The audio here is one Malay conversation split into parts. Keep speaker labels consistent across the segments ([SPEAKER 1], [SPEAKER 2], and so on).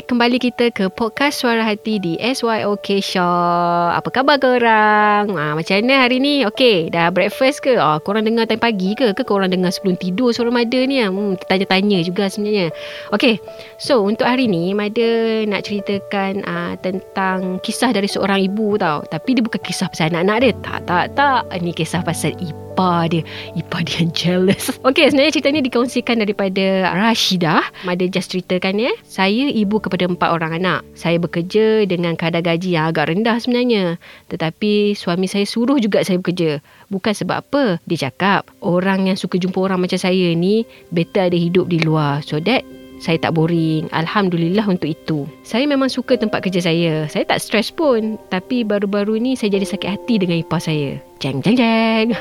[SPEAKER 1] Kembali kita ke podcast Suara Hati di SYOK Show. Apa khabar korang? Ah, macam mana hari ni? Okey, dah breakfast ke? Ah, korang dengar time pagi ke? Ke korang dengar sebelum tidur suara Mada ni? Hmm, tanya-tanya juga sebenarnya. Okey, so untuk hari ni Mada nak ceritakan ah, tentang kisah dari seorang ibu tau. Tapi dia bukan kisah pasal anak-anak dia. Tak, tak, tak. Ini kisah pasal ibu ipar dia. Ipar dia jealous. Okay sebenarnya cerita ni dikongsikan daripada Rashidah Mada just ceritakan ya. Saya ibu kepada empat orang anak. Saya bekerja dengan kadar gaji yang agak rendah sebenarnya. Tetapi suami saya suruh juga saya bekerja. Bukan sebab apa. Dia cakap Orang yang suka jumpa orang macam saya ni Better ada hidup di luar. So that saya tak boring. Alhamdulillah untuk itu. Saya memang suka tempat kerja saya. Saya tak stres pun. Tapi baru-baru ni saya jadi sakit hati dengan ipar saya. Jeng, jeng, jeng.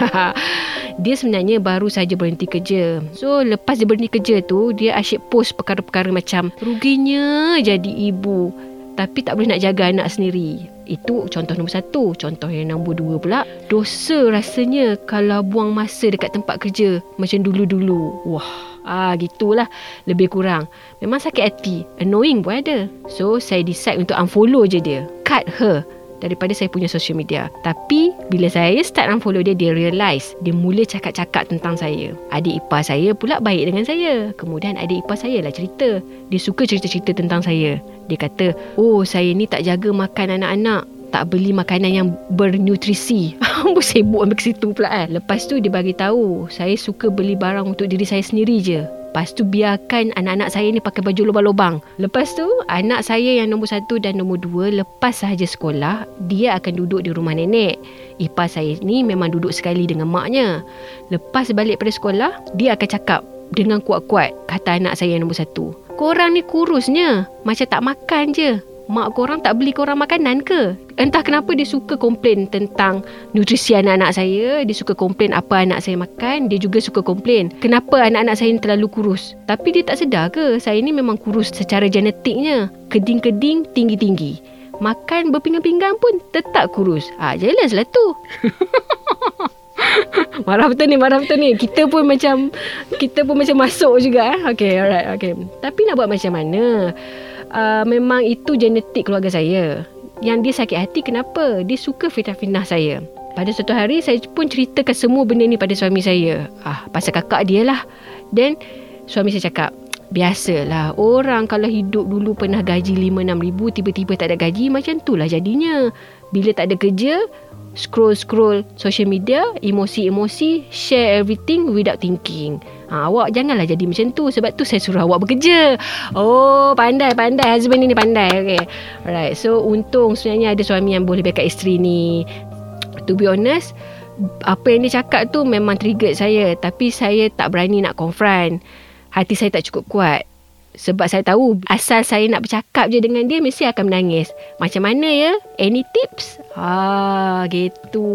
[SPEAKER 1] dia sebenarnya baru saja berhenti kerja. So, lepas dia berhenti kerja tu, dia asyik post perkara-perkara macam ruginya jadi ibu. Tapi tak boleh nak jaga anak sendiri. Itu contoh nombor satu. Contoh yang nombor dua pula. Dosa rasanya kalau buang masa dekat tempat kerja macam dulu-dulu. Wah, Ah gitulah lebih kurang. Memang sakit hati, annoying pun ada. So saya decide untuk unfollow je dia. Cut her daripada saya punya social media. Tapi bila saya start unfollow dia, dia realise dia mula cakap-cakap tentang saya. Adik ipar saya pula baik dengan saya. Kemudian adik ipar saya lah cerita. Dia suka cerita-cerita tentang saya. Dia kata, oh saya ni tak jaga makan anak-anak tak beli makanan yang bernutrisi. Ambo sibuk ambil ke situ pula eh. Lepas tu dia bagi tahu, saya suka beli barang untuk diri saya sendiri je. Lepas tu biarkan anak-anak saya ni pakai baju lubang-lubang. Lepas tu anak saya yang nombor satu dan nombor dua lepas sahaja sekolah, dia akan duduk di rumah nenek. Ipar saya ni memang duduk sekali dengan maknya. Lepas balik pada sekolah, dia akan cakap dengan kuat-kuat kata anak saya yang nombor satu. Korang ni kurusnya. Macam tak makan je mak korang tak beli korang makanan ke? Entah kenapa dia suka komplain tentang nutrisi anak-anak saya. Dia suka komplain apa anak saya makan. Dia juga suka komplain kenapa anak-anak saya ni terlalu kurus. Tapi dia tak sedar ke saya ni memang kurus secara genetiknya. Keding-keding tinggi-tinggi. Makan berpinggan-pinggan pun tetap kurus. Ah, jelas lah tu. marah betul ni, marah betul ni. Kita pun macam kita pun macam masuk juga. Eh. Okay, alright, okay. Tapi nak buat macam mana? Uh, memang itu genetik keluarga saya. Yang dia sakit hati kenapa? Dia suka fitnah-fitnah saya. Pada suatu hari saya pun ceritakan semua benda ni pada suami saya. Ah, pasal kakak dia lah. Dan suami saya cakap, biasalah orang kalau hidup dulu pernah gaji 5-6 ribu tiba-tiba tak ada gaji macam tu lah jadinya. Bila tak ada kerja, scroll-scroll social media, emosi-emosi, share everything without thinking. Ha, awak janganlah jadi macam tu sebab tu saya suruh awak bekerja. Oh, pandai pandai husband ni pandai. Okay. Alright. So untung sebenarnya ada suami yang boleh backup isteri ni. To be honest, apa yang dia cakap tu memang trigger saya tapi saya tak berani nak confront. Hati saya tak cukup kuat. Sebab saya tahu asal saya nak bercakap je dengan dia mesti akan menangis. Macam mana ya? Any tips? Ah, gitu.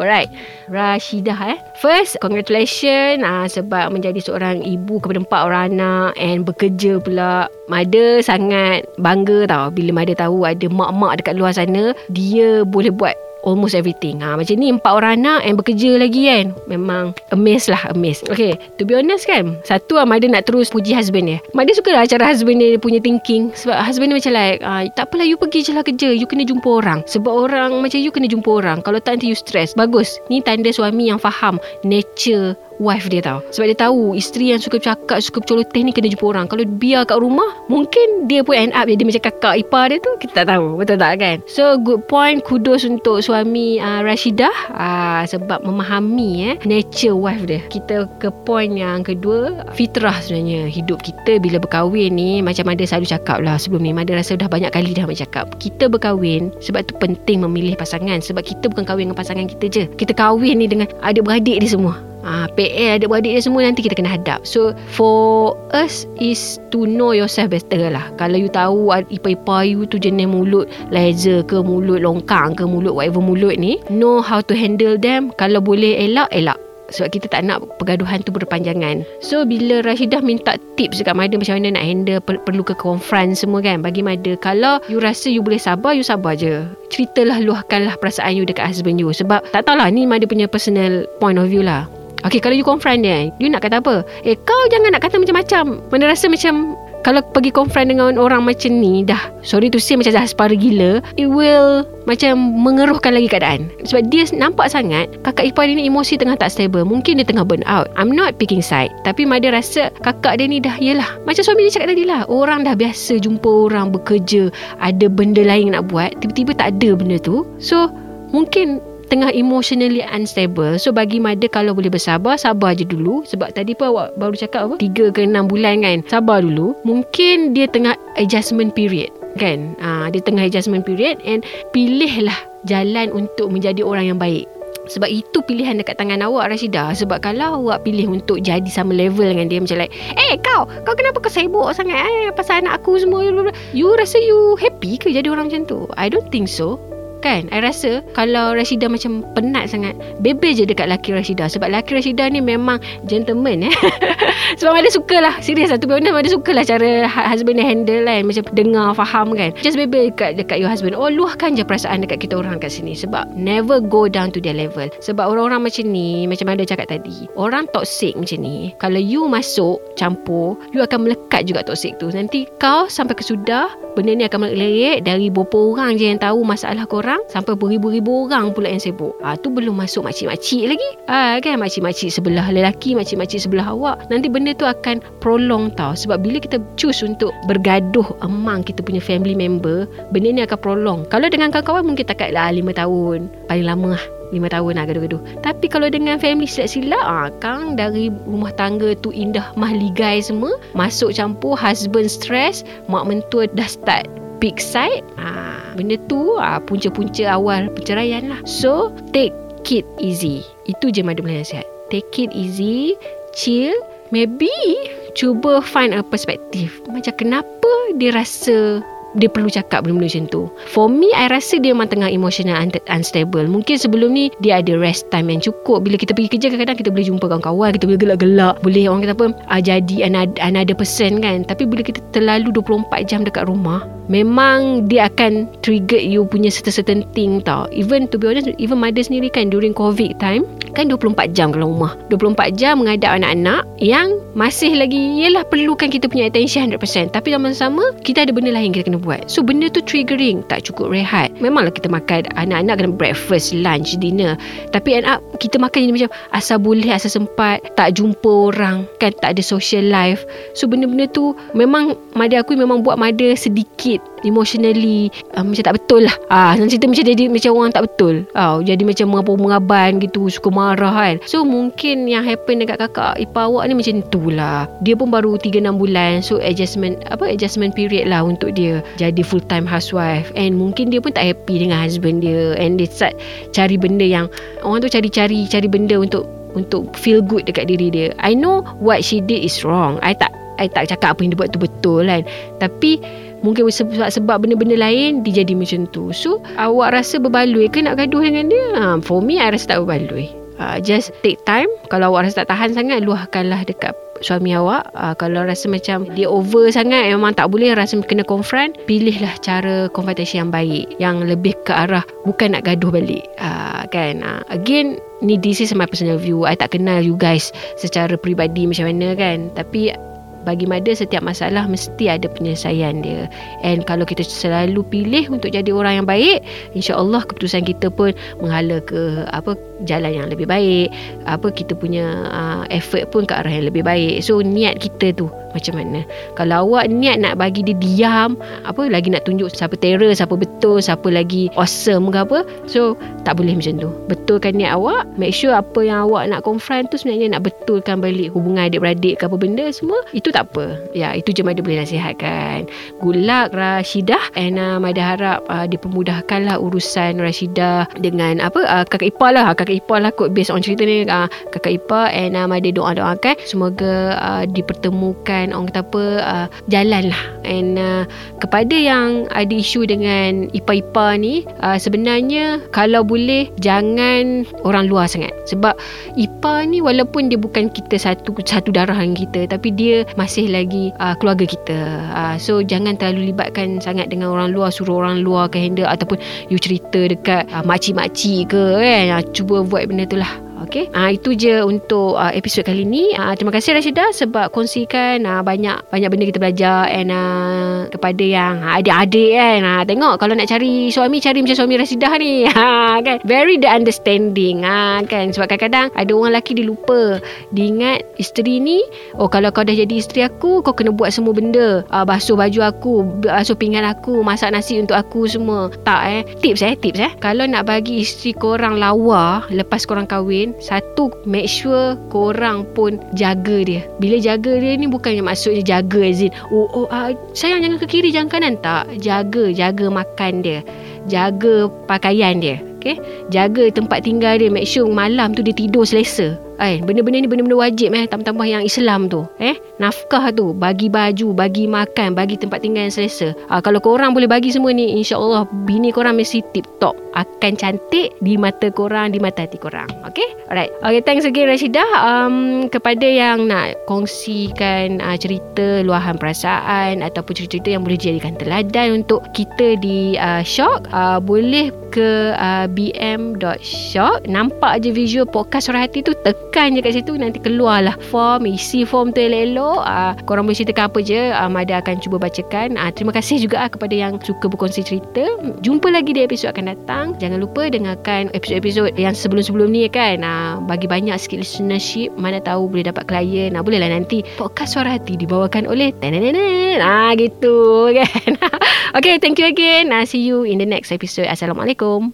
[SPEAKER 1] Alright. Rashidah eh. First, congratulations ah, sebab menjadi seorang ibu kepada empat orang anak and bekerja pula. Mada sangat bangga tau bila Mada tahu ada mak-mak dekat luar sana dia boleh buat almost everything. Ha, macam ni empat orang anak yang bekerja lagi kan. Memang amazed lah, amazed. Okay, to be honest kan, satu lah Mada nak terus puji husband dia. Mada suka lah cara husband dia punya thinking. Sebab husband dia macam like, ah, tak apalah you pergi je lah kerja. You kena jumpa orang. Sebab orang macam you kena jumpa orang. Kalau tak nanti you stress. Bagus. Ni tanda suami yang faham nature wife dia tau. Sebab dia tahu Isteri yang suka cakap Suka bercoloteh ni Kena jumpa orang. Kalau biar kat rumah Mungkin dia pun end up Jadi macam kakak ipar dia tu. Kita tak tahu Betul tak kan? So good point Kudos untuk suami uh, Rashidah. Uh, Sebab memahami eh Nature wife dia. Kita ke point yang kedua Fitrah sebenarnya Hidup kita Bila berkahwin ni Macam ada selalu cakap lah. Sebelum ni Mada rasa dah banyak kali dah cakap. Kita berkahwin Sebab tu penting memilih pasangan. Sebab kita bukan kahwin dengan pasangan kita je. Kita kahwin ni dengan Adik-beradik dia semua Ah, PL adik-beradik dia semua nanti kita kena hadap. So for us is to know yourself better lah. Kalau you tahu ipa-ipa you tu jenis mulut laser ke mulut longkang ke mulut whatever mulut ni, know how to handle them. Kalau boleh elak, elak sebab kita tak nak pergaduhan tu berpanjangan. So bila Rashidah minta tips dekat Mada macam mana nak handle per- perlu ke konfront semua kan bagi Mada kalau you rasa you boleh sabar you sabar je. Ceritalah luahkanlah perasaan you dekat husband you sebab tak tahulah ni Mada punya personal point of view lah. Okay kalau you confront dia You nak kata apa? Eh kau jangan nak kata macam-macam. Mana rasa macam kalau pergi confront dengan orang macam ni dah sorry to say macam dah separa gila it will macam mengeruhkan lagi keadaan. Sebab dia nampak sangat kakak ipar dia ni emosi tengah tak stable. Mungkin dia tengah burn out. I'm not picking side. Tapi Mada rasa kakak dia ni dah yelah. Macam suami dia cakap tadi lah orang dah biasa jumpa orang bekerja ada benda lain nak buat tiba-tiba tak ada benda tu. So mungkin tengah emotionally unstable. So bagi mother kalau boleh bersabar sabar je dulu. Sebab tadi pun awak baru cakap apa? 3 ke 6 bulan kan? Sabar dulu. Mungkin dia tengah adjustment period kan? Ha, dia tengah adjustment period and pilihlah jalan untuk menjadi orang yang baik. Sebab itu pilihan dekat tangan awak Rashida. Sebab kalau awak pilih untuk jadi sama level dengan dia Macam like Eh kau, kau kenapa kau sibuk sangat eh Pasal anak aku semua? You rasa you happy ke jadi orang macam tu? I don't think so Kan? I rasa Kalau Rashida macam Penat sangat Bebe je dekat laki Rashida. Sebab laki Rashida ni memang Gentleman eh. Sebab ada suka lah Serius lah. To be honest Ada suka lah cara Husband dia handle kan? Macam dengar Faham kan? Just bebe dekat, dekat your husband. Oh luahkan je perasaan Dekat kita orang kat sini. Sebab Never go down to their level. Sebab orang-orang macam ni Macam ada cakap tadi Orang toxic macam ni Kalau you masuk Campur You akan melekat juga toxic tu. Nanti kau sampai ke sudah Benda ni akan melekat Dari beberapa orang je yang tahu Masalah korang orang sampai beribu-ribu orang pula yang sibuk. Ah tu belum masuk makcik-makcik lagi. Ah kan makcik-makcik sebelah lelaki, makcik-makcik sebelah awak. Nanti benda tu akan prolong tau sebab bila kita choose untuk bergaduh among kita punya family member, benda ni akan prolong. Kalau dengan kawan-kawan mungkin takatlah 5 tahun, paling lama lah. 5 tahun lah gaduh-gaduh Tapi kalau dengan family silap-silap ah, Kang dari rumah tangga tu indah mahligai semua Masuk campur husband stress Mak mentua dah start big side ha, benda tu ha, punca-punca awal perceraian lah. So take it easy. Itu je madu boleh nasihat. Take it easy chill maybe cuba find a perspective. Macam kenapa dia rasa dia perlu cakap benda-benda macam tu. For me, I rasa dia memang tengah emotional un- unstable. Mungkin sebelum ni, dia ada rest time yang cukup. Bila kita pergi kerja, kadang-kadang kita boleh jumpa kawan-kawan, kita boleh gelak-gelak. Boleh orang kata apa, uh, jadi another, another person kan. Tapi bila kita terlalu 24 jam dekat rumah, memang dia akan trigger you punya certain-certain thing tau. Even to be honest, even mother sendiri kan during COVID time, kan 24 jam kalau rumah. 24 jam menghadap anak-anak yang masih lagi, yelah perlukan kita punya attention 100%. Tapi zaman sama, kita ada benda lain kita kena buat. So benda tu triggering, tak cukup rehat. Memanglah kita makan anak-anak kena breakfast, lunch, dinner. Tapi end up kita makan jadi macam asal boleh, asal sempat, tak jumpa orang, kan tak ada social life. So benda-benda tu memang mada aku memang buat mada sedikit emotionally uh, macam tak betul lah. Ah, uh, cerita macam jadi macam orang tak betul. Ah, uh, jadi macam mengapa-mengaban gitu, suka marah kan. So mungkin yang happen dekat kakak ipar awak ni macam tu lah. Dia pun baru 3 6 bulan. So adjustment apa adjustment period lah untuk dia jadi full time housewife and mungkin dia pun tak happy dengan husband dia and dia start cari benda yang orang tu cari-cari cari benda untuk untuk feel good dekat diri dia. I know what she did is wrong. I tak I tak cakap apa yang dia buat tu betul kan. Tapi mungkin sebab sebab benda-benda lain dia jadi macam tu. So awak rasa berbaloi ke nak gaduh dengan dia? Ha, for me I rasa tak berbaloi. Uh, just take time Kalau awak rasa tak tahan sangat Luahkanlah dekat suami awak uh, Kalau rasa macam Dia over sangat Memang tak boleh Rasa kena confront Pilihlah cara Confrontation yang baik Yang lebih ke arah Bukan nak gaduh balik uh, Kan uh, Again Ni this is my personal view I tak kenal you guys Secara peribadi macam mana kan Tapi bagi Mada setiap masalah mesti ada penyelesaian dia. And kalau kita selalu pilih untuk jadi orang yang baik insya-Allah keputusan kita pun menghala ke apa jalan yang lebih baik. Apa kita punya uh, effort pun ke arah yang lebih baik. So niat kita tu macam mana. Kalau awak niat nak bagi dia diam, apa lagi nak tunjuk siapa terror, siapa betul, siapa lagi awesome ke apa. So, tak boleh macam tu. Betulkan niat awak, make sure apa yang awak nak confront tu sebenarnya nak betulkan balik hubungan adik-beradik ke apa benda semua. Itu tak apa. Ya, itu je Mada boleh nasihatkan. Good luck Rashidah and uh, Mada harap uh, dipermudahkanlah urusan Rashidah dengan apa uh, kakak ipar lah. Kakak ipar lah kot based on cerita ni. Uh, kakak ipar and uh, Mada doa-doakan semoga uh, dipertemukan orang kata apa uh, jalan lah. And uh, kepada yang ada isu dengan ipar-ipar ni uh, sebenarnya kalau boleh jangan orang luar sangat. Sebab ipar ni walaupun dia bukan kita satu satu darah dengan kita tapi dia masih lagi uh, keluarga kita. Uh, so jangan terlalu libatkan sangat dengan orang luar suruh orang luar ke handle ataupun you cerita dekat uh, makcik-makcik ke kan? Uh, cuba buat benda tu lah Okey. Ah itu je untuk uh, episod kali ni. Uh, terima kasih Rashida sebab kongsikan uh, banyak banyak benda kita belajar and uh, kepada yang uh, adik-adik kan. Uh, tengok kalau nak cari suami cari macam suami Rashida ni. Ha kan. Very the understanding ha kan sebab kadang-kadang ada orang lelaki dia lupa. Dia ingat isteri ni oh kalau kau dah jadi isteri aku kau kena buat semua benda. Uh, basuh baju aku, basuh pinggan aku, masak nasi untuk aku semua. Tak eh. Tips eh, tips eh. Kalau nak bagi isteri korang lawa lepas korang kahwin satu make sure korang pun jaga dia. Bila jaga dia ni bukannya maksudnya jaga as in oh, oh uh, sayang jangan ke kiri jangan kanan. Tak jaga jaga makan dia. Jaga pakaian dia okay? jaga tempat tinggal dia make sure malam tu dia tidur selesa Eh, benda-benda ni benda-benda wajib eh tambah-tambah yang Islam tu. Eh, nafkah tu, bagi baju, bagi makan, bagi tempat tinggal yang selesa. Ha, kalau korang boleh bagi semua ni, insya-Allah bini korang mesti tip top. Akan cantik di mata korang, di mata hati korang. Okay? Alright. Okay, thanks again Rashidah. Um, kepada yang nak kongsikan uh, cerita luahan perasaan ataupun cerita-cerita yang boleh dijadikan teladan untuk kita di uh, Shock, uh, boleh ke uh, bm.shock. Nampak je visual podcast suara hati tu tekan je kat situ nanti keluarlah form isi form tu elok-elok. Uh, korang boleh ceritakan apa je uh, Mada akan cuba bacakan. Uh, terima kasih juga uh, kepada yang suka berkongsi cerita. Jumpa lagi di episod akan datang. Jangan lupa dengarkan episod-episod yang sebelum-sebelum ni kan? Uh, bagi banyak sikit listenership mana tahu boleh dapat klien. Uh, bolehlah nanti podcast suara hati dibawakan oleh tenenenen ah gitu kan? Okay thank you again. Uh, see you in the next episode. Assalamualaikum alaikum